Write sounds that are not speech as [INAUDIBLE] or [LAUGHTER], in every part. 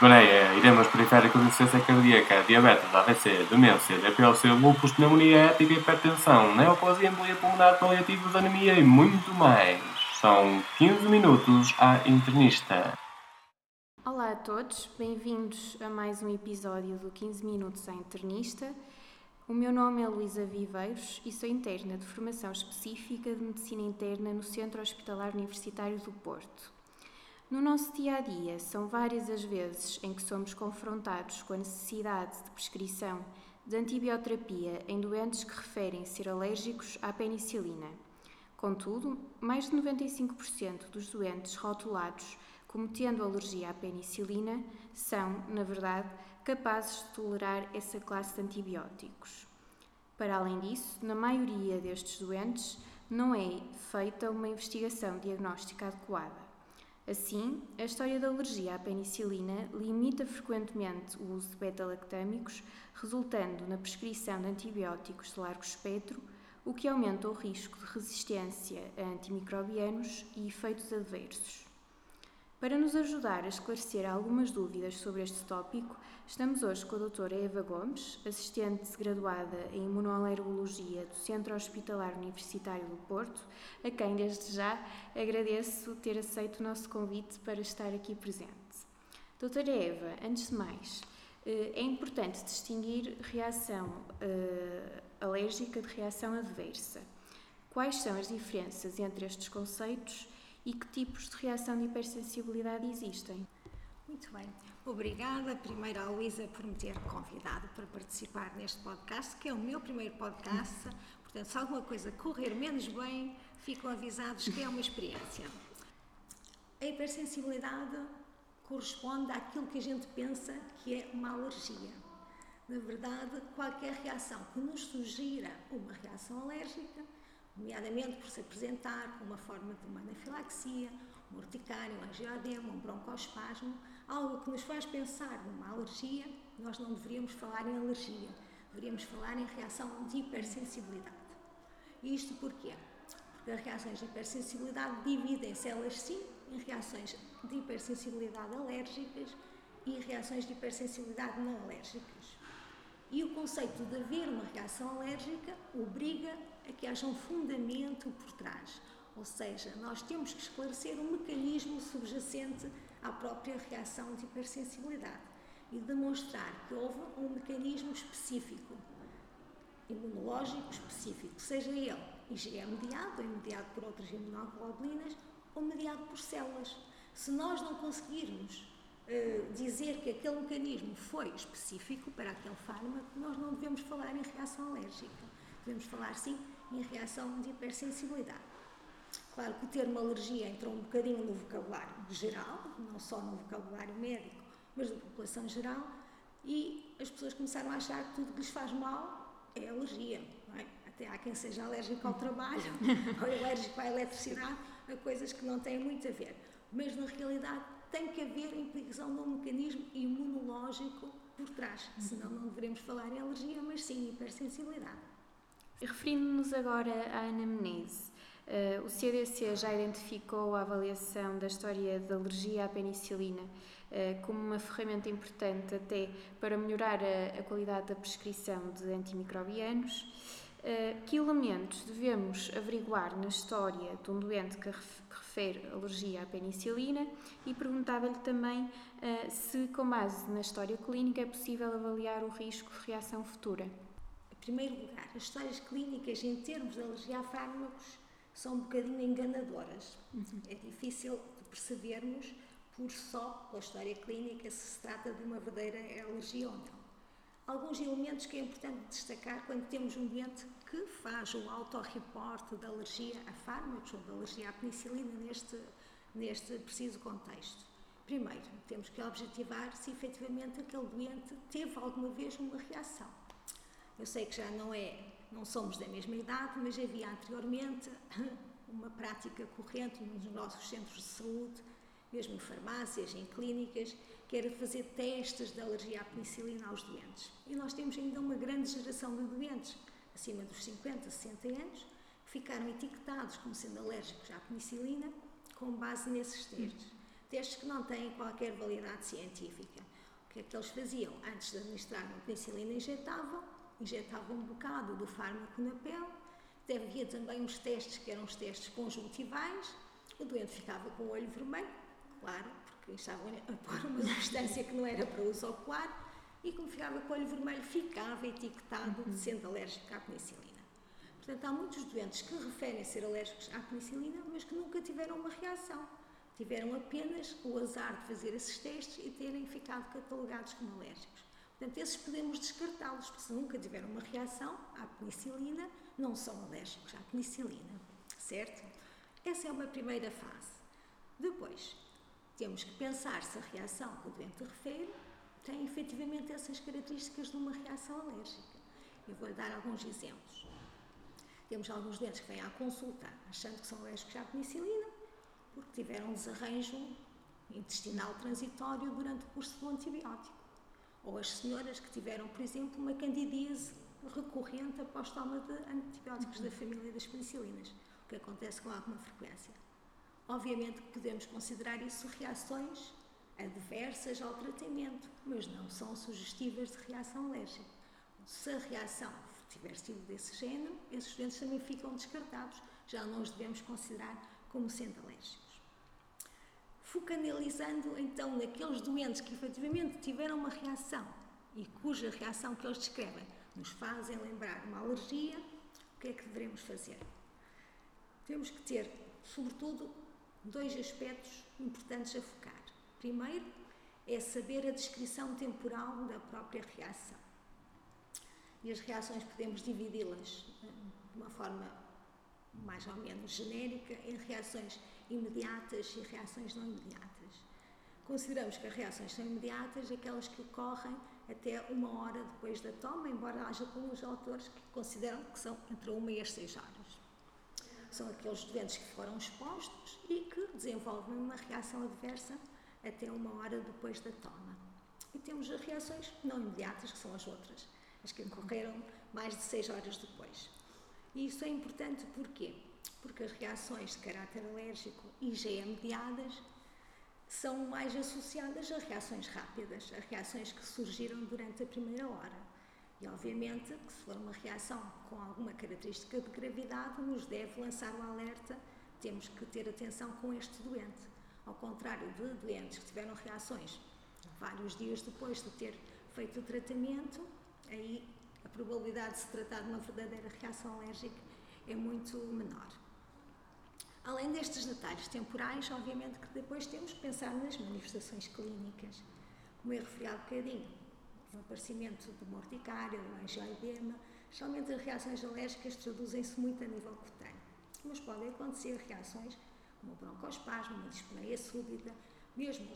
Gonorreia, iremos periféricos, insuficiência cardíaca, diabetes, AVC, demência, DPLC, lúpus, pneumonia ética, hipertensão, neoplasia, embolia pulmonar, paliativos, anemia e muito mais. São 15 minutos à internista. Olá a todos, bem-vindos a mais um episódio do 15 Minutos à Internista. O meu nome é Luísa Viveiros e sou interna de formação específica de Medicina Interna no Centro Hospitalar Universitário do Porto. No nosso dia a dia, são várias as vezes em que somos confrontados com a necessidade de prescrição de antibioterapia em doentes que referem ser alérgicos à penicilina. Contudo, mais de 95% dos doentes rotulados como tendo alergia à penicilina são, na verdade, capazes de tolerar essa classe de antibióticos. Para além disso, na maioria destes doentes, não é feita uma investigação diagnóstica adequada. Assim, a história da alergia à penicilina limita frequentemente o uso de beta-lactâmicos, resultando na prescrição de antibióticos de largo espectro, o que aumenta o risco de resistência a antimicrobianos e efeitos adversos. Para nos ajudar a esclarecer algumas dúvidas sobre este tópico, estamos hoje com a doutora Eva Gomes, assistente graduada em Imunoalergologia do Centro Hospitalar Universitário do Porto, a quem desde já agradeço ter aceito o nosso convite para estar aqui presente. Doutora Eva, antes de mais, eh, é importante distinguir reação eh, alérgica de reação adversa. Quais são as diferenças entre estes conceitos e que tipos de reação de hipersensibilidade existem. Muito bem. Obrigada, primeiro, à Luísa, por me ter convidado para participar neste podcast, que é o meu primeiro podcast. Portanto, se alguma coisa correr menos bem, ficam avisados que é uma experiência. A hipersensibilidade corresponde àquilo que a gente pensa que é uma alergia. Na verdade, qualquer reação que nos sugira uma reação alérgica nomeadamente por se apresentar com uma forma de uma anafilaxia, um urticária, um angioedema, um broncoespasmo, algo que nos faz pensar numa alergia, nós não deveríamos falar em alergia, deveríamos falar em reação de hipersensibilidade. Isto porquê? Porque as reações de hipersensibilidade dividem-se elas sim em reações de hipersensibilidade alérgicas e reações de hipersensibilidade não alérgicas. E o conceito de haver uma reação alérgica obriga a que haja um fundamento por trás. Ou seja, nós temos que esclarecer um mecanismo subjacente à própria reação de hipersensibilidade e demonstrar que houve um mecanismo específico, imunológico específico, seja ele IgE mediado, ou mediado por outras imunoglobulinas, ou mediado por células. Se nós não conseguirmos uh, dizer que aquele mecanismo foi específico para aquele fármaco, nós não devemos falar em reação alérgica. Devemos falar, sim, em reação de hipersensibilidade. Claro que o termo alergia entra um bocadinho no vocabulário geral, não só no vocabulário médico, mas da população geral, e as pessoas começaram a achar que tudo que lhes faz mal é alergia. É? Até há quem seja alérgico ao trabalho, [LAUGHS] ou alérgico à eletricidade, a coisas que não têm muito a ver. Mas na realidade tem que haver a implicação de um mecanismo imunológico por trás, senão não deveremos falar em alergia, mas sim em hipersensibilidade. Referindo-nos agora à anamnese, uh, o CDC já identificou a avaliação da história da alergia à penicilina uh, como uma ferramenta importante até para melhorar a, qualidade da prescrição de antimicrobianos. Uh, que elementos devemos averiguar na história de um doente que, ref, que refere alergia à penicilina e perguntava-lhe também se, com base na história clínica, é possível avaliar o risco de reação futura primeiro lugar, as histórias clínicas em termos de alergia a fármacos são um bocadinho enganadoras. Uhum. É difícil de percebermos por só pela história clínica se se trata de uma verdadeira alergia ou não. Alguns elementos que é importante destacar quando temos um doente que faz o autorreporte da alergia a fármacos ou da alergia à penicilina neste, neste preciso contexto. Primeiro, temos que objetivar se efetivamente aquele doente teve alguma vez uma reação. Eu sei que já não é, não somos da mesma idade, mas havia anteriormente [LAUGHS] uma prática corrente nos nossos centros de saúde, mesmo em farmácias, em clínicas, que era fazer testes de alergia à penicilina aos doentes. E nós temos ainda uma grande geração de doentes, acima dos 50, 60 anos, que ficaram etiquetados como sendo alérgicos à penicilina com base nesses testes. Testes que não têm qualquer validade científica. O que é que eles faziam? Antes de administrar uma penicilina, injetavam, injetavam um bocado do fármaco na pele. Havia também uns testes que eram os testes conjuntivais. O doente ficava com o olho vermelho, claro, porque estavam a pôr uma substância que não era para uso ocular. E como ficava com o olho vermelho, ficava etiquetado de sendo alérgico à penicilina. Portanto, há muitos doentes que referem ser alérgicos à penicilina, mas que nunca tiveram uma reação tiveram apenas o azar de fazer esses testes e terem ficado catalogados como alérgicos. Portanto, esses podemos descartá-los, porque se nunca tiveram uma reação à penicilina, não são alérgicos à penicilina, certo? Essa é uma primeira fase. Depois, temos que pensar se a reação que o doente refere tem efetivamente essas características de uma reação alérgica. Eu vou dar alguns exemplos. Temos alguns doentes que vêm à consulta achando que são alérgicos à penicilina, porque tiveram um desarranjo intestinal transitório durante o curso do antibiótico. Ou as senhoras que tiveram, por exemplo, uma candidíase recorrente após toma de antibióticos uhum. da família das penicilinas, o que acontece com alguma frequência. Obviamente que podemos considerar isso reações adversas ao tratamento, mas não são sugestivas de reação alérgica. Se a reação tiver sido desse género, esses doentes também ficam descartados, já não os devemos considerar como sendo alérgicos. Focalizando então naqueles doentes que efetivamente tiveram uma reação e cuja reação que eles descrevem nos fazem lembrar uma alergia, o que é que devemos fazer? Temos que ter, sobretudo, dois aspectos importantes a focar. Primeiro, é saber a descrição temporal da própria reação. E as reações podemos dividi-las eh, de uma forma mais ou menos genérica em reações imediatas e reações não imediatas. Consideramos que as reações são imediatas aquelas que ocorrem até uma hora depois da toma, embora haja alguns autores que consideram que são entre uma e as seis horas. São aqueles doentes que foram expostos e que desenvolvem uma reação adversa até uma hora depois da toma. E temos as reações não imediatas, que são as outras, as que ocorreram mais de seis horas depois. E isso é importante porquê? Porque as reações de caráter alérgico IgE-mediadas são mais associadas a reações rápidas, a reações que surgiram durante a primeira hora. E, obviamente, que se for uma reação com alguma característica de gravidade, nos deve lançar o alerta, temos que ter atenção com este doente. Ao contrário de doentes que tiveram reações vários dias depois de ter feito o tratamento, aí a probabilidade de se tratar de uma verdadeira reação alérgica é muito menor. Além destes detalhes temporais, obviamente que depois temos que pensar nas manifestações clínicas. Como eu referi há bocadinho, o aparecimento de morticária, do angioedema, geralmente as reações alérgicas traduzem-se muito a nível cutâneo. Mas podem acontecer reações como broncoespasmo, uma dispneia súbita, mesmo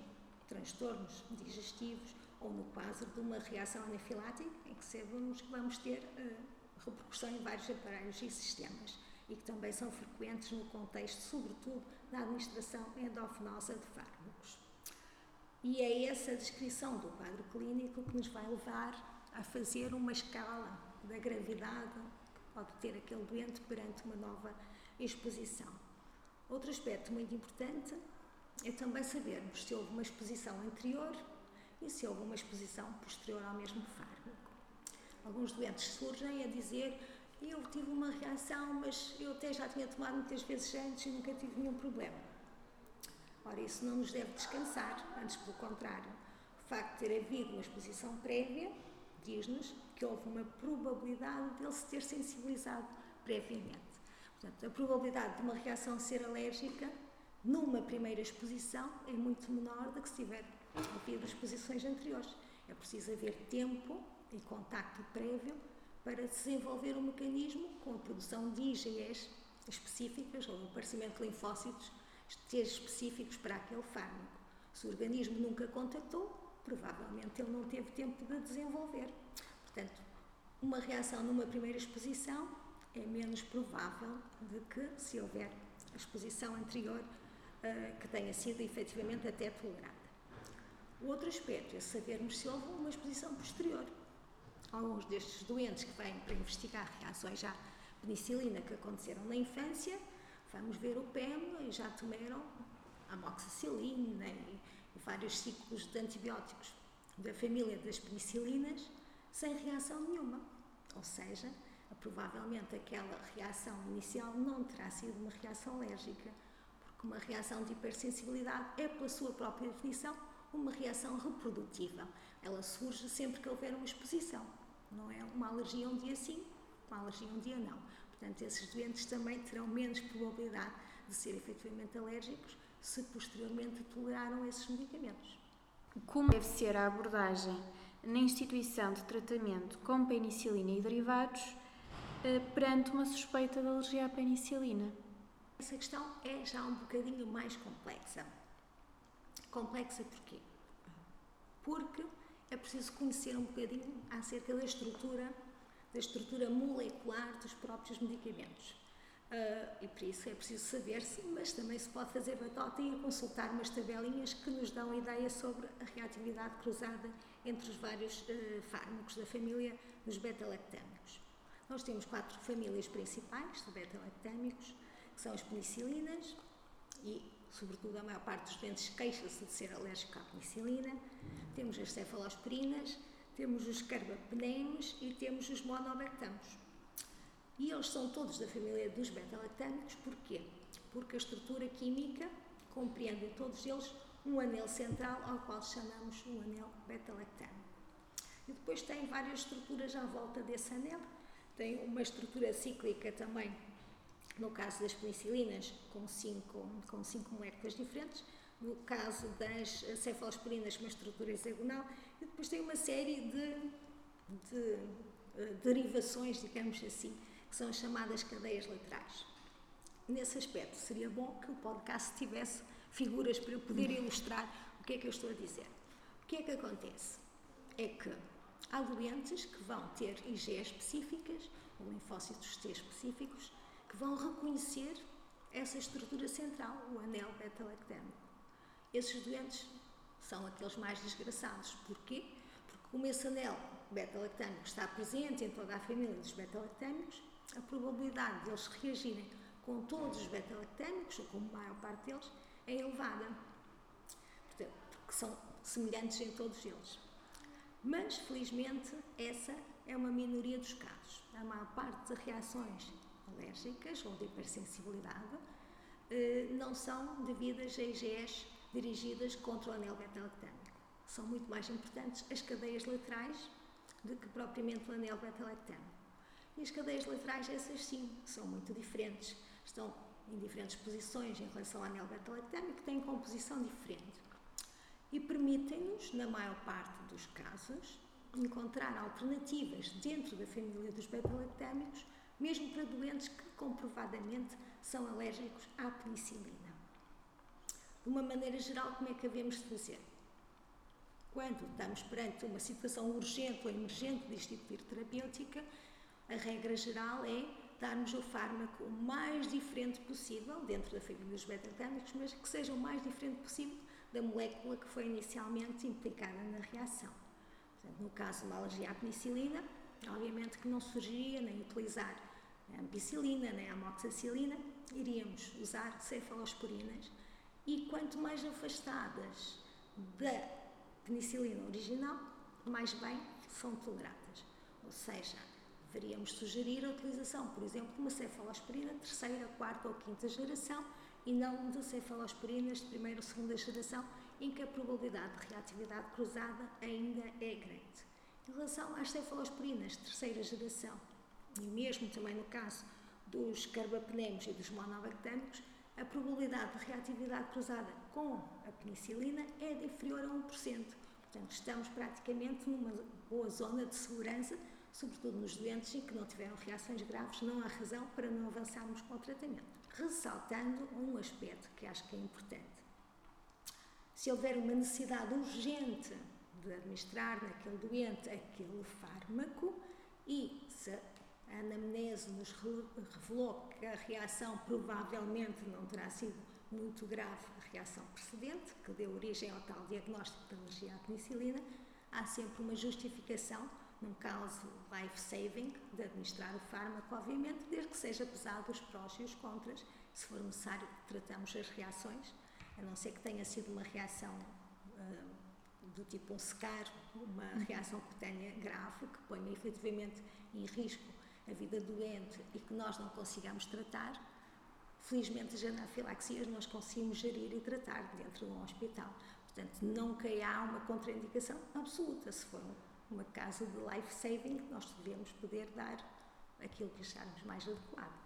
transtornos digestivos ou no quadro de uma reação anafilática, em que sabemos que vamos ter uh, repercussão em vários aparelhos e sistemas e que também são frequentes no contexto, sobretudo, da administração endovenosa de fármacos. E é essa descrição do quadro clínico que nos vai levar a fazer uma escala da gravidade que pode ter aquele doente perante uma nova exposição. Outro aspecto muito importante é também sabermos se houve uma exposição anterior e se houve uma exposição posterior ao mesmo fármaco. Alguns doentes surgem a dizer eu tive uma reação, mas eu até já tinha tomado muitas vezes antes e nunca tive nenhum problema. Ora, isso não nos deve descansar, antes pelo contrário. O facto de ter havido uma exposição prévia diz-nos que houve uma probabilidade dele se ter sensibilizado previamente. Portanto, a probabilidade de uma reação ser alérgica numa primeira exposição é muito menor do que se tiver havido exposições anteriores. É preciso haver tempo e contacto prévio para desenvolver um mecanismo com a produção de IgEs específicas ou aparecimento de linfócitos específicos para aquele fármaco. Se o organismo nunca contactou, provavelmente ele não teve tempo de desenvolver. Portanto, uma reação numa primeira exposição é menos provável do que se houver a exposição anterior uh, que tenha sido efetivamente até tolerada. O outro aspecto é sabermos se houve uma exposição posterior. Alguns destes doentes que vêm para investigar reações à penicilina que aconteceram na infância, vamos ver o PEM e já tomaram amoxicilina e, e vários ciclos de antibióticos da família das penicilinas sem reação nenhuma. Ou seja, provavelmente aquela reação inicial não terá sido uma reação alérgica, porque uma reação de hipersensibilidade é, pela sua própria definição, uma reação reprodutiva. Ela surge sempre que houver uma exposição. Não é uma alergia um dia sim, uma alergia um dia não. Portanto, esses doentes também terão menos probabilidade de ser efetivamente alérgicos se posteriormente toleraram esses medicamentos. Como deve ser a abordagem na instituição de tratamento com penicilina e derivados eh, perante uma suspeita de alergia à penicilina? Essa questão é já um bocadinho mais complexa. Complexa porquê? Porque é preciso conhecer um bocadinho acerca da estrutura, da estrutura molecular dos próprios medicamentos. Uh, e por isso é preciso saber-se, mas também se pode fazer batota e consultar umas tabelinhas que nos dão ideia sobre a reatividade cruzada entre os vários uh, fármacos da família dos beta-lactâmicos. Nós temos quatro famílias principais de beta-lactâmicos, que são as penicilinas, e sobretudo a maior parte dos doentes queixa-se de ser alérgico à penicilina. Temos as cefalosporinas, temos os carbapenemes e temos os monobactamos. E eles são todos da família dos beta-lactâmicos, porquê? Porque a estrutura química compreende todos eles um anel central ao qual chamamos o anel beta-lactâmico. E depois tem várias estruturas à volta desse anel. Tem uma estrutura cíclica também, no caso das penicilinas, com cinco, com cinco moléculas diferentes. No caso das cefalosporinas, uma estrutura hexagonal. E depois tem uma série de, de uh, derivações, digamos assim, que são as chamadas cadeias laterais. Nesse aspecto, seria bom que o podcast tivesse figuras para eu poder ilustrar o que é que eu estou a dizer. O que é que acontece? É que há doentes que vão ter IgE específicas, ou linfócitos T específicos, que vão reconhecer essa estrutura central, o anel beta-lactâmico. Esses doentes são aqueles mais desgraçados. Porquê? Porque como esse anel beta-lactâmico está presente em toda a família dos beta-lactâmicos, a probabilidade deles reagirem com todos os beta-lactâmicos, ou com a maior parte deles, é elevada. Portanto, porque são semelhantes em todos eles. Mas, felizmente, essa é uma minoria dos casos. A maior parte das reações alérgicas ou de hipersensibilidade eh, não são devidas a IgEs dirigidas contra o anel beta-lactâmico. São muito mais importantes as cadeias laterais do que propriamente o anel beta-lactâmico. E as cadeias laterais, essas sim, são muito diferentes. Estão em diferentes posições em relação ao anel beta-lactâmico, têm composição diferente. E permitem-nos, na maior parte dos casos, encontrar alternativas dentro da família dos beta-lactâmicos, mesmo para doentes que comprovadamente são alérgicos à penicilina. De uma maneira geral, como é que havemos fazer? Quando estamos perante uma situação urgente ou emergente de instituir terapêutica, a regra geral é darmos o fármaco o mais diferente possível, dentro da família dos beta-tâmicos, mas que seja o mais diferente possível da molécula que foi inicialmente implicada na reação. Portanto, no caso de uma alergia à penicilina, obviamente que não surgiria nem utilizar a ampicilina nem a amoxicilina, iríamos usar cefalosporinas e quanto mais afastadas da penicilina original, mais bem são toleradas. Ou seja, deveríamos sugerir a utilização, por exemplo, de uma cefalosporina terceira, quarta ou quinta geração e não de cefalosporinas de primeira ou segunda geração, em que a probabilidade de reatividade cruzada ainda é grande. Em relação às cefalosporinas de terceira geração, e mesmo também no caso dos carbapenemos e dos monobactâmicos, a probabilidade de reatividade cruzada com a penicilina é inferior a 1%. Portanto, estamos praticamente numa boa zona de segurança sobretudo nos doentes em que não tiveram reações graves, não há razão para não avançarmos com o tratamento. Ressaltando um aspecto que acho que é importante. Se houver uma necessidade urgente de administrar naquele doente aquele fármaco e se a anamnese nos revelou que a reação provavelmente não terá sido muito grave, a reação precedente, que deu origem ao tal diagnóstico de alergia à penicilina, há sempre uma justificação num caso life-saving, de administrar o fármaco, obviamente, desde que seja pesado os prós e os contras. Se for necessário, tratamos as reações a não ser que tenha sido uma reação uh, do tipo um secar, uma reação cutânea grave, que ponha efetivamente em risco a vida doente e que nós não consigamos tratar, felizmente as anafilaxias nós conseguimos gerir e tratar dentro de um hospital. Portanto, nunca há uma contraindicação absoluta. Se for uma caso de life saving, nós devemos poder dar aquilo que acharmos mais adequado.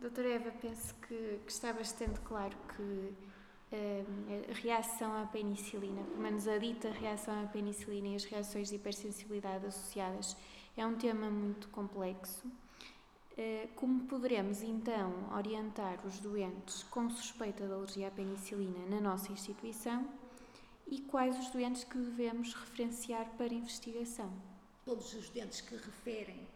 Doutora Eva, penso que, que está bastante claro que a reação à penicilina, pelo menos a dita reação à penicilina e as reações de hipersensibilidade associadas, é um tema muito complexo. Eh, como poderemos então orientar os doentes com suspeita de alergia à penicilina na nossa instituição e quais os doentes que devemos referenciar para investigação? Todos os doentes que referem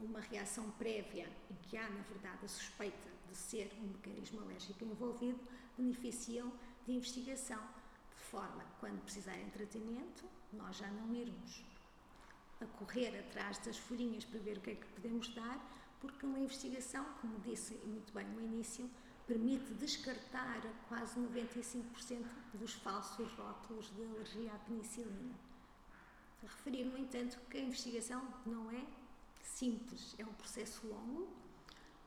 uma reação prévia em que há, na verdade, a suspeita de ser um mecanismo alérgico envolvido, beneficiam de investigação, de forma que, quando precisarem de tratamento, nós já não irmos a correr atrás das folhinhas para ver o que é que podemos dar, porque uma investigação, como disse muito bem no início, permite descartar quase 95% dos falsos rótulos de alergia à penicilina. Referir, no entanto, que a investigação não é simples, é um processo longo,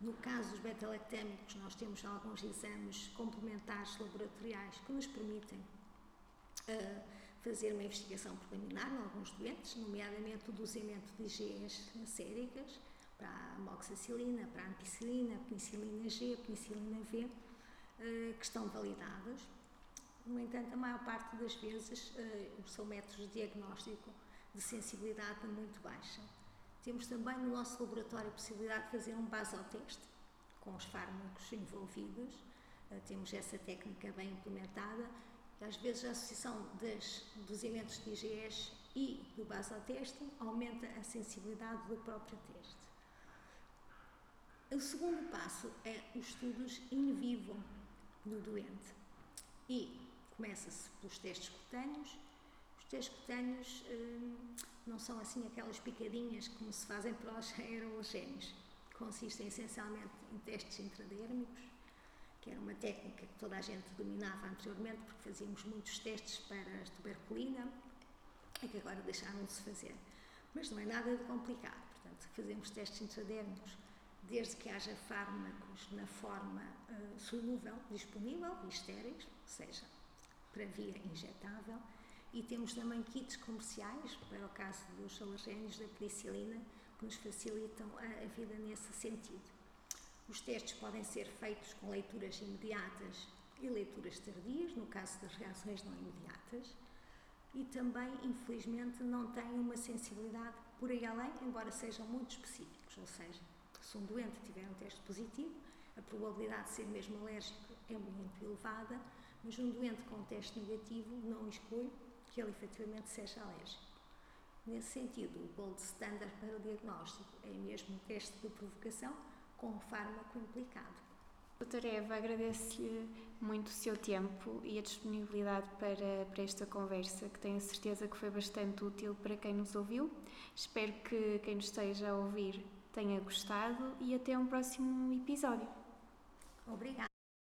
no caso dos beta-lactâmicos, nós temos alguns exames complementares laboratoriais que nos permitem uh, fazer uma investigação preliminar em alguns doentes, nomeadamente o dozimento de IgEs séricas para a amoxicilina, para a ampicilina, penicilina G, penicilina V, uh, que estão validadas. No entanto, a maior parte das vezes uh, são métodos de diagnóstico de sensibilidade muito baixa. Temos também no nosso laboratório a possibilidade de fazer um basoteste com os fármacos envolvidos. Uh, temos essa técnica bem implementada. Às vezes a associação das, dos elementos de IgS e do basoteste aumenta a sensibilidade do próprio teste. O segundo passo é os estudos in vivo no doente. E começa-se pelos testes cutâneos. Os testes cutâneos hum, não são assim aquelas picadinhas como se fazem para os [LAUGHS] aerologénios. Consistem essencialmente em testes intradérmicos, que era uma técnica que toda a gente dominava anteriormente, porque fazíamos muitos testes para a tuberculina e que agora deixaram de se fazer. Mas não é nada de complicado, portanto, fazemos testes intradérmicos desde que haja fármacos na forma uh, solúvel disponível e estéreis, ou seja, para via injetável, e temos também kits comerciais, para o caso dos alergénios da penicilina, que nos facilitam a, a vida nesse sentido. Os testes podem ser feitos com leituras imediatas e leituras tardias, no caso das reações não imediatas, e também, infelizmente, não têm uma sensibilidade por aí além, embora sejam muito específicos, ou seja, se um doente tiver um teste positivo, a probabilidade de ser mesmo alérgico é muito elevada, mas um doente com um teste negativo não exclui que ele efetivamente seja alérgico. Nesse sentido, o gold standard para o diagnóstico é mesmo o teste de provocação com o fármaco implicado. Doutora Eva, agradeço-lhe muito o seu tempo e a disponibilidade para, para esta conversa, que tenho certeza que foi bastante útil para quem nos ouviu. Espero que quem nos esteja a ouvir tenha gostado e até um próximo episódio. Obrigada.